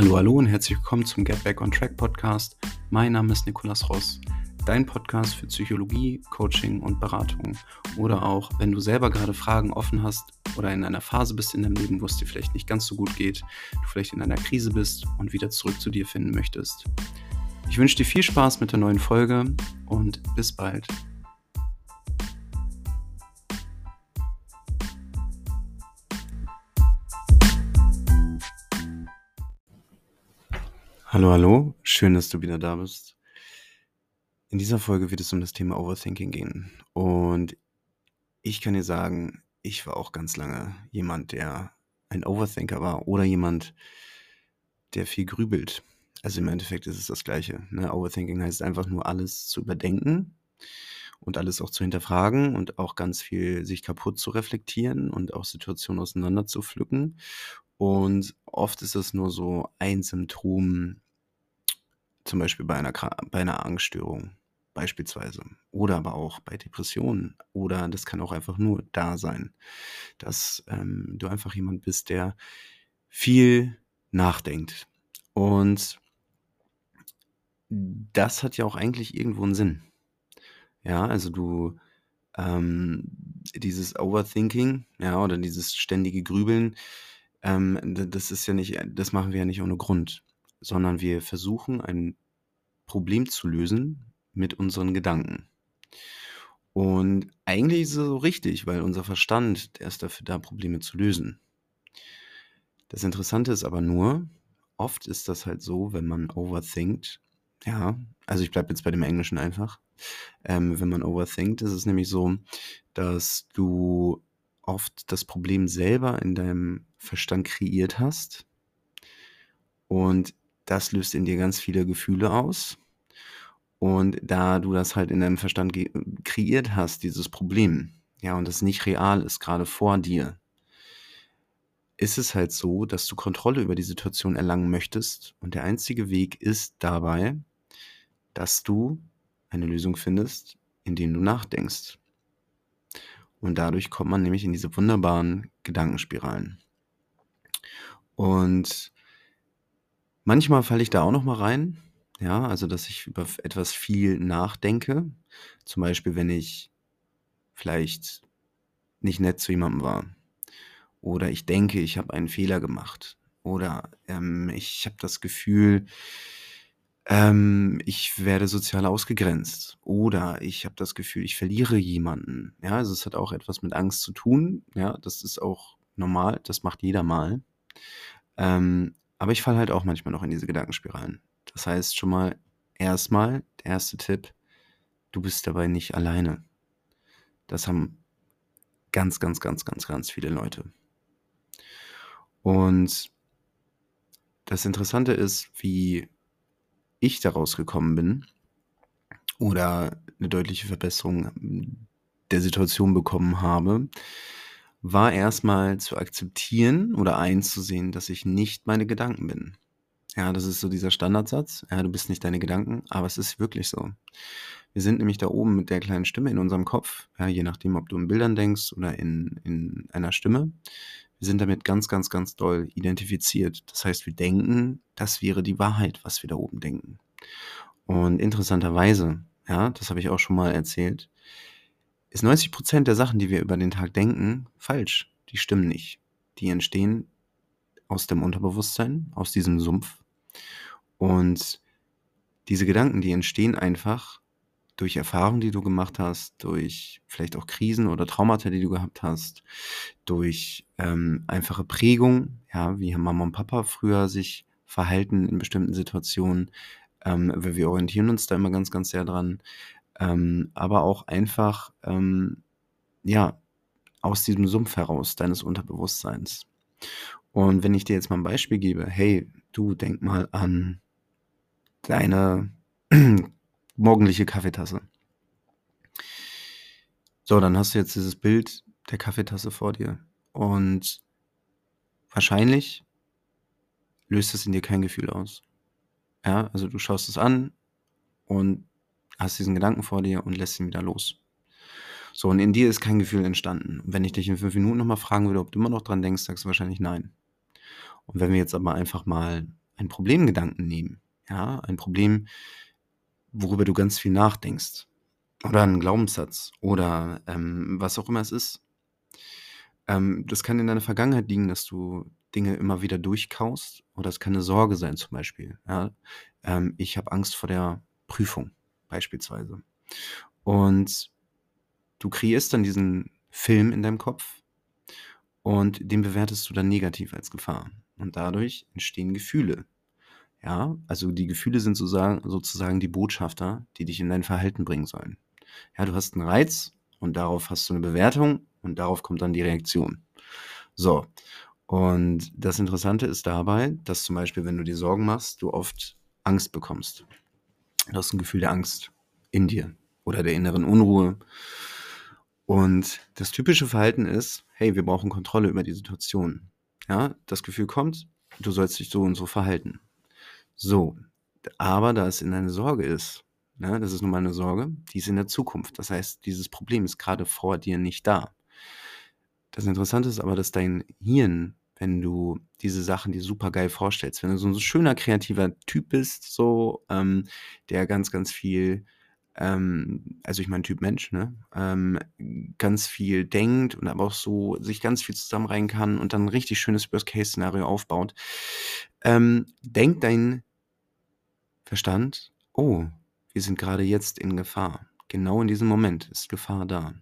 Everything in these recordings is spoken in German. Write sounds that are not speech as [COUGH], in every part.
Hallo, hallo und herzlich willkommen zum Get Back on Track Podcast. Mein Name ist Nikolas Ross, dein Podcast für Psychologie, Coaching und Beratung. Oder auch, wenn du selber gerade Fragen offen hast oder in einer Phase bist in deinem Leben, wo es dir vielleicht nicht ganz so gut geht, du vielleicht in einer Krise bist und wieder zurück zu dir finden möchtest. Ich wünsche dir viel Spaß mit der neuen Folge und bis bald. Hallo, hallo, schön, dass du wieder da bist. In dieser Folge wird es um das Thema Overthinking gehen. Und ich kann dir sagen, ich war auch ganz lange jemand, der ein Overthinker war oder jemand, der viel grübelt. Also im Endeffekt ist es das Gleiche. Ne? Overthinking heißt einfach nur alles zu überdenken und alles auch zu hinterfragen und auch ganz viel sich kaputt zu reflektieren und auch Situationen auseinander zu pflücken und oft ist es nur so ein Symptom, zum Beispiel bei einer, bei einer Angststörung beispielsweise oder aber auch bei Depressionen oder das kann auch einfach nur da sein, dass ähm, du einfach jemand bist, der viel nachdenkt und das hat ja auch eigentlich irgendwo einen Sinn. Ja, also du ähm, dieses Overthinking, ja, oder dieses ständige Grübeln, ähm, das ist ja nicht das machen wir ja nicht ohne Grund, sondern wir versuchen, ein Problem zu lösen mit unseren Gedanken. Und eigentlich ist es so richtig, weil unser Verstand, der ist dafür da, Probleme zu lösen. Das Interessante ist aber nur, oft ist das halt so, wenn man overthinkt, ja, also ich bleibe jetzt bei dem Englischen einfach, ähm, wenn man overthinkt, ist es nämlich so, dass du oft das Problem selber in deinem Verstand kreiert hast. Und das löst in dir ganz viele Gefühle aus. Und da du das halt in deinem Verstand kreiert hast, dieses Problem, ja, und das nicht real ist, gerade vor dir, ist es halt so, dass du Kontrolle über die Situation erlangen möchtest. Und der einzige Weg ist dabei, dass du eine Lösung findest, indem du nachdenkst. Und dadurch kommt man nämlich in diese wunderbaren Gedankenspiralen. Und manchmal falle ich da auch noch mal rein, ja, also dass ich über etwas viel nachdenke. Zum Beispiel, wenn ich vielleicht nicht nett zu jemandem war. Oder ich denke, ich habe einen Fehler gemacht. Oder ähm, ich habe das Gefühl, ähm, ich werde sozial ausgegrenzt oder ich habe das Gefühl, ich verliere jemanden. Ja, also es hat auch etwas mit Angst zu tun. Ja, das ist auch normal, das macht jeder mal. Ähm, aber ich falle halt auch manchmal noch in diese Gedankenspiralen. Das heißt schon mal erstmal, der erste Tipp, du bist dabei nicht alleine. Das haben ganz, ganz, ganz, ganz, ganz viele Leute. Und das Interessante ist, wie ich daraus gekommen bin oder eine deutliche Verbesserung der Situation bekommen habe, war erstmal zu akzeptieren oder einzusehen, dass ich nicht meine Gedanken bin. Ja, das ist so dieser Standardsatz. Ja, du bist nicht deine Gedanken, aber es ist wirklich so. Wir sind nämlich da oben mit der kleinen Stimme in unserem Kopf, ja, je nachdem, ob du in Bildern denkst oder in, in einer Stimme. Wir sind damit ganz, ganz, ganz doll identifiziert. Das heißt, wir denken, das wäre die Wahrheit, was wir da oben denken. Und interessanterweise, ja, das habe ich auch schon mal erzählt, ist 90 Prozent der Sachen, die wir über den Tag denken, falsch. Die stimmen nicht. Die entstehen aus dem Unterbewusstsein, aus diesem Sumpf. Und diese Gedanken, die entstehen einfach durch Erfahrungen, die du gemacht hast, durch vielleicht auch Krisen oder Traumata, die du gehabt hast, durch ähm, einfache Prägung, ja, wie Mama und Papa früher sich verhalten in bestimmten Situationen, ähm, wir, wir orientieren uns da immer ganz, ganz sehr dran, ähm, aber auch einfach, ähm, ja, aus diesem Sumpf heraus deines Unterbewusstseins. Und wenn ich dir jetzt mal ein Beispiel gebe, hey, du denk mal an deine morgendliche Kaffeetasse. So, dann hast du jetzt dieses Bild der Kaffeetasse vor dir. Und wahrscheinlich löst es in dir kein Gefühl aus. Ja, also du schaust es an und hast diesen Gedanken vor dir und lässt ihn wieder los. So, und in dir ist kein Gefühl entstanden. Und wenn ich dich in fünf Minuten nochmal fragen würde, ob du immer noch dran denkst, sagst du wahrscheinlich nein. Und wenn wir jetzt aber einfach mal einen Problemgedanken nehmen, ja, ein Problem, worüber du ganz viel nachdenkst oder einen Glaubenssatz oder, ähm, was auch immer es ist. Ähm, das kann in deiner Vergangenheit liegen, dass du Dinge immer wieder durchkaust oder es kann 'ne Sorge sein zum Beispiel, ja. Ähm, ich habe Angst vor der Prüfung beispielsweise. Und du kreierst dann diesen Film in deinem Kopf und den bewertest du dann negativ als Gefahr. Und dadurch entstehen Gefühle. Ja, also die Gefühle sind sozusagen sozusagen die Botschafter, die dich in dein Verhalten bringen sollen. Ja, du hast 'n Reiz und darauf hast du 'ne Bewertung und darauf kommt dann die Reaktion. So, und das Interessante ist dabei, dass zum Beispiel, wenn du dir Sorgen machst, du oft Angst bekommst. Du hast 'n Gefühl der Angst in dir oder der inneren Unruhe. Und das typische Verhalten ist: „Hey, wir brauchen Kontrolle über die Situation.“ Ja, das Gefühl kommt, du sollst dich so und so verhalten. So, aber da es in eine Sorge ist, ne, das ist nun mal 'ne Sorge, die ist in der Zukunft. Das heißt, dieses Problem ist grade vor dir nicht da. Das Interessante ist aber, dass dein Hirn, wenn du diese Sachen dir supergeil vorstellst, wenn du so 'n schöner kreativer Typ bist, so, ähm, der ganz, ganz viel, ähm also ich meine Typ Mensch, ne, ähm, ganz viel denkt und aber auch so sich ganz viel zusammenreimen kann und dann 'n richtig schönes Worst-Case-Szenario aufbaut, ähm, denkt dein Verstand: „Oh, wir sind grade jetzt in Gefahr. Genau in diesem Moment ist Gefahr da.“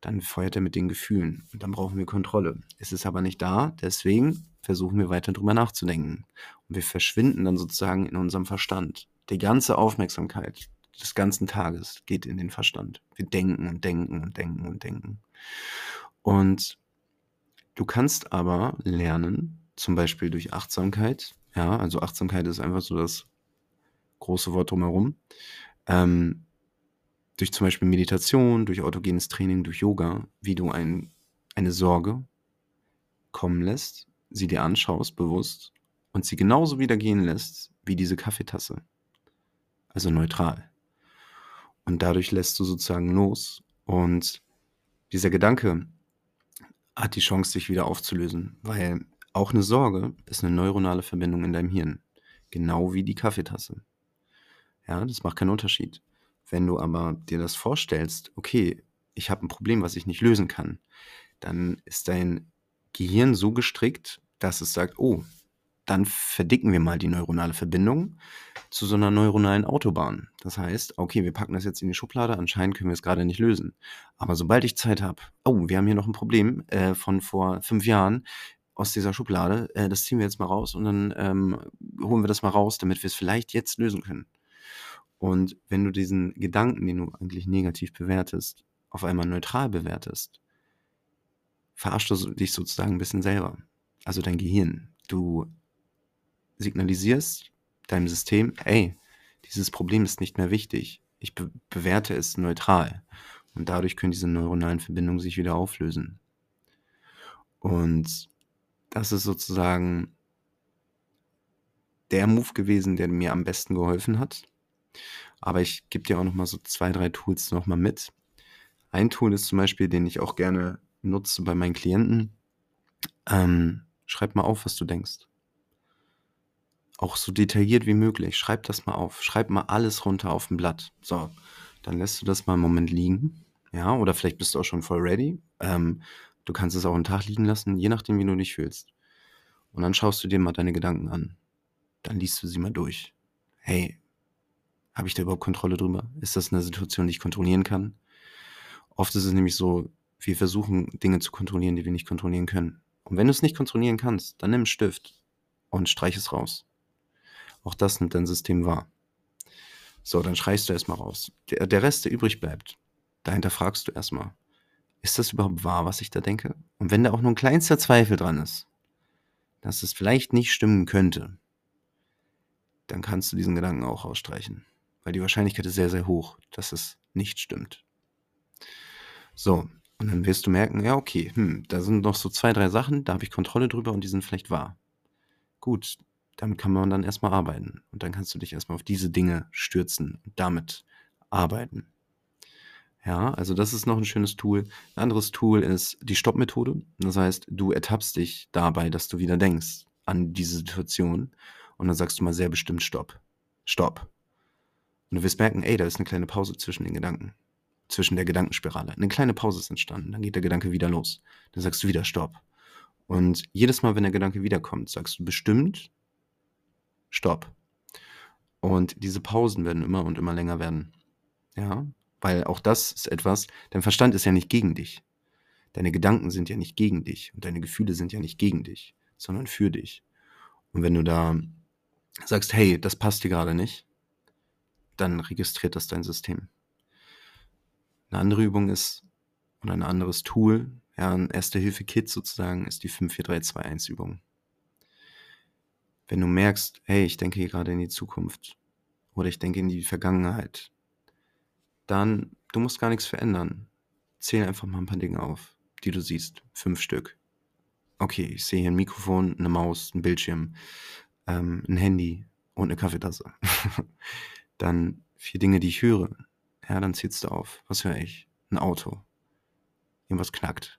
Dann feuert er mit den Gefühlen und dann brauchen wir Kontrolle. Es ist aber nicht da, deswegen versuchen wir weiter drüber nachzudenken. Und wir verschwinden dann sozusagen in unserem Verstand. Die ganze Aufmerksamkeit des ganzen Tages geht in den Verstand. Wir denken und denken und denken und denken. Und du kannst aber lernen, zum Beispiel durch Achtsamkeit, ja, also Achtsamkeit ist einfach so das große Wort drumherum, ähm, durch zum Beispiel Meditation, durch autogenes Training, durch Yoga, wie du ein eine Sorge kommen lässt, sie dir anschaust bewusst und sie genauso wieder gehen lässt wie diese Kaffeetasse. Also neutral. Und dadurch lässt du sozusagen los und dieser Gedanke hat die Chance, sich wieder aufzulösen, weil auch 'ne Sorge ist 'ne neuronale Verbindung in deinem Hirn, genau wie die Kaffeetasse. Ja, das macht keinen Unterschied. Wenn du aber dir das vorstellst: „Okay, ich habe 'n Problem, was ich nicht lösen kann“, dann ist dein Gehirn so gestrickt, dass es sagt: „Oh, dann verdicken wir mal die neuronale Verbindung zu so 'ner neuronalen Autobahn.“ Das heißt: „Okay, wir packen das jetzt in die Schublade, anscheinend können wir es grade nicht lösen. Aber sobald ich Zeit habe oh, wir haben hier noch 'n Problem, äh, von vor 5 Jahren aus dieser Schublade, äh, das ziehen wir jetzt mal raus und dann, ähm, holen wir das mal raus, damit wir's vielleicht jetzt lösen können.“ Und wenn du diesen Gedanken, den du eigentlich negativ bewertest, auf einmal neutral bewertest verarschst du dich sozusagen 'n bisschen selber, also dein Gehirn. Du signalisierst deinem System: „Ey, dieses Problem ist nicht mehr wichtig. Ich be bewerte es neutral.“ Und dadurch können diese neuronalen Verbindungen sich wieder auflösen. Und das ist sozusagen der Move gewesen, der mir am besten geholfen hat. Aber ich gebe dir auch noch mal so 2, 3 Tools noch mal mit. Ein Tool ist zum Beispiel, den ich auch gerne nutze bei meinen Klienten, ähm, schreib mal auf, was du denkst. Auch so detailliert wie möglich. Schreib das mal auf. Schreib mal alles runter auf 'n Blatt. So, dann lässt du das mal 'n Moment liegen, ja, oder vielleicht bist du auch schon voll ready. Ähm, du kannst es auch 'n Tag liegen lassen, je nachdem, wie du dich fühlst. Und dann schaust du dir mal deine Gedanken an. Dann liest du sie mal durch. Hey, habe ich da überhaupt Kontrolle drüber? Ist das 'ne Situation, die ich kontrollieren kann? Oft ist es nämlich so, wir versuchen Dinge zu kontrollieren, die wir nicht kontrollieren können. Und wenn du's nicht kontrollieren kannst, dann nimm 'n Stift und streich es raus. Auch das nimmt dein System wahr. So, dann streichst du erst mal raus. Der der Rest, der übrig bleibt, da hinterfragst du erst mal: „Ist das überhaupt wahr, was ich da denke?“ Und wenn da auch nur 'n kleinster Zweifel dran ist, dass es vielleicht nicht stimmen könnte dann kannst du diesen Gedanken auch rausstreichen, weil die Wahrscheinlichkeit ist sehr, sehr hoch, dass es nicht stimmt. So, und dann wirst du merken: „Ja, okay, hm, da sind noch so 2, 3 Sachen, da habe ich Kontrolle drüber und die sind vielleicht wahr.“ Gut, damit kann man dann erst mal arbeiten. Und dann kannst du dich erst mal auf diese Dinge stürzen und damit arbeiten. Ja, also das ist noch 'n schönes Tool. 'N anderes Tool ist die Stopp-Methode. Das heißt, du ertappst dich dabei, dass du wieder denkst an diese Situation Und dann sagst du mal sehr bestimmt Stopp. Stopp. Und du wirst merken, ey, da ist eine kleine Pause zwischen den Gedanken. Zwischen der Gedankenspirale. Eine kleine Pause ist entstanden. Dann geht der Gedanke wieder los. Dann sagst du wieder Stopp. Und jedes Mal, wenn der Gedanke wiederkommt, sagst du bestimmt Stopp. Und diese Pausen werden immer und immer länger werden. Ja, weil auch das ist etwas, dein Verstand ist ja nicht gegen dich. Deine Gedanken sind ja nicht gegen dich und deine Gefühle sind ja nicht gegen dich, sondern für dich. Und wenn du da sagst, hey, das passt dir gerade nicht, dann registriert das dein System. Eine andere Übung ist, oder ein anderes Tool, ja, ein Erste-Hilfe-Kit sozusagen, ist die 54321-Übung. Wenn du merkst, hey, ich denke hier gerade in die Zukunft oder ich denke in die Vergangenheit, dann, du musst gar nichts verändern. Zähl einfach mal ein paar Dinge auf, die du siehst. Fünf Stück. Okay, ich sehe hier ein Mikrofon, eine Maus, ein Bildschirm, ähm, ein Handy und eine Kaffeetasse. [LAUGHS] dann vier Dinge, die ich höre. Ja, dann zählst du auf. Was höre ich? Ein Auto. Irgendwas knackt.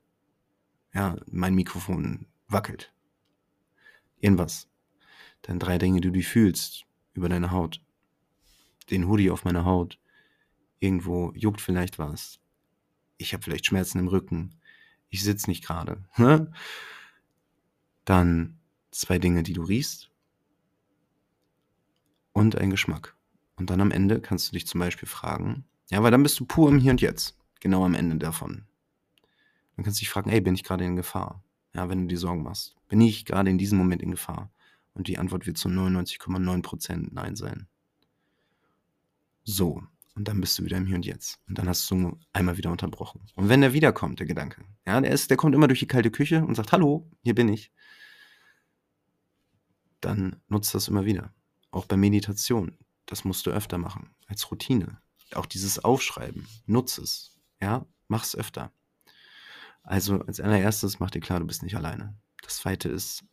Ja, mein Mikrofon wackelt. Irgendwas. Dann drei Dinge, die du fühlst über deine Haut. Den Hoodie auf meiner Haut. Irgendwo juckt vielleicht was. Ich habe vielleicht Schmerzen im Rücken. Ich sitze nicht gerade. [LAUGHS] Ne? Dann zwei Dinge, die du riechst. Und ein Geschmack. Und dann am Ende kannst du dich zum Beispiel fragen, ja, weil dann bist du pur im Hier und Jetzt. Genau am Ende davon. Dann kannst du dich fragen, ey, bin ich gerade in Gefahr? Ja, wenn du dir Sorgen machst. Bin ich gerade in diesem Moment in Gefahr? Und die Antwort wird zu 99,9% Nein sein. So, und dann bist du wieder im Hier und Jetzt. Und dann hast du einmal wieder unterbrochen. Und wenn der wiederkommt, der Gedanke, ja, der, ist, der kommt immer durch die kalte Küche und sagt, hallo, hier bin ich. Dann nutzt das immer wieder. Auch bei Meditation. Das musst du öfter machen. Als Routine. Auch dieses Aufschreiben. Nutz es. Ja, mach es öfter. Also als allererstes mach dir klar, du bist nicht alleine. Das zweite ist,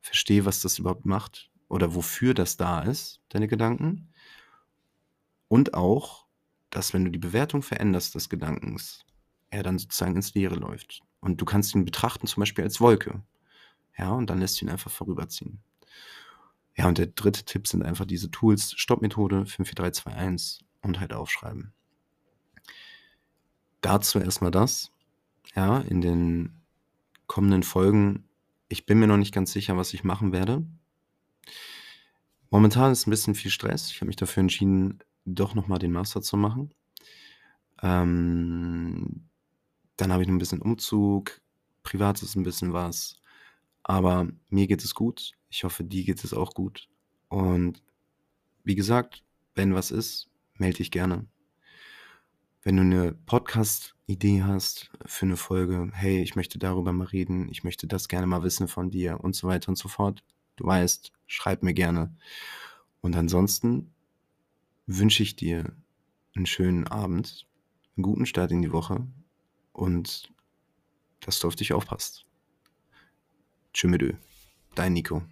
verstehe, was das überhaupt macht oder wofür das da ist, deine Gedanken. Und auch, dass wenn du die Bewertung veränderst des Gedankens, er dann sozusagen ins Leere läuft. Und du kannst ihn betrachten zum Beispiel als Wolke. Ja, und dann lässt du ihn einfach vorüberziehen. Ja, und der dritte Tipp sind einfach diese Tools, Stoppmethode 54321 und halt aufschreiben. Dazu erstmal das. Ja, in den kommenden Folgen ich bin mir noch nicht ganz sicher, was ich machen werde. Momentan ist ein bisschen viel Stress. Ich habe mich dafür entschieden, doch nochmal den Master zu machen. Ähm, dann habe ich noch ein bisschen Umzug, privat ist ein bisschen was. Aber mir geht es gut. Ich hoffe, dir geht es auch gut. Und wie gesagt, wenn was ist, melde dich gerne. Wenn du eine Podcast-Idee hast für eine Folge, hey, ich möchte darüber mal reden, ich möchte das gerne mal wissen von dir und so weiter und so fort, du weißt, schreib mir gerne. Und ansonsten wünsche ich dir einen schönen Abend, einen guten Start in die Woche und dass du auf dich aufpasst. Tschüss, dein Nico.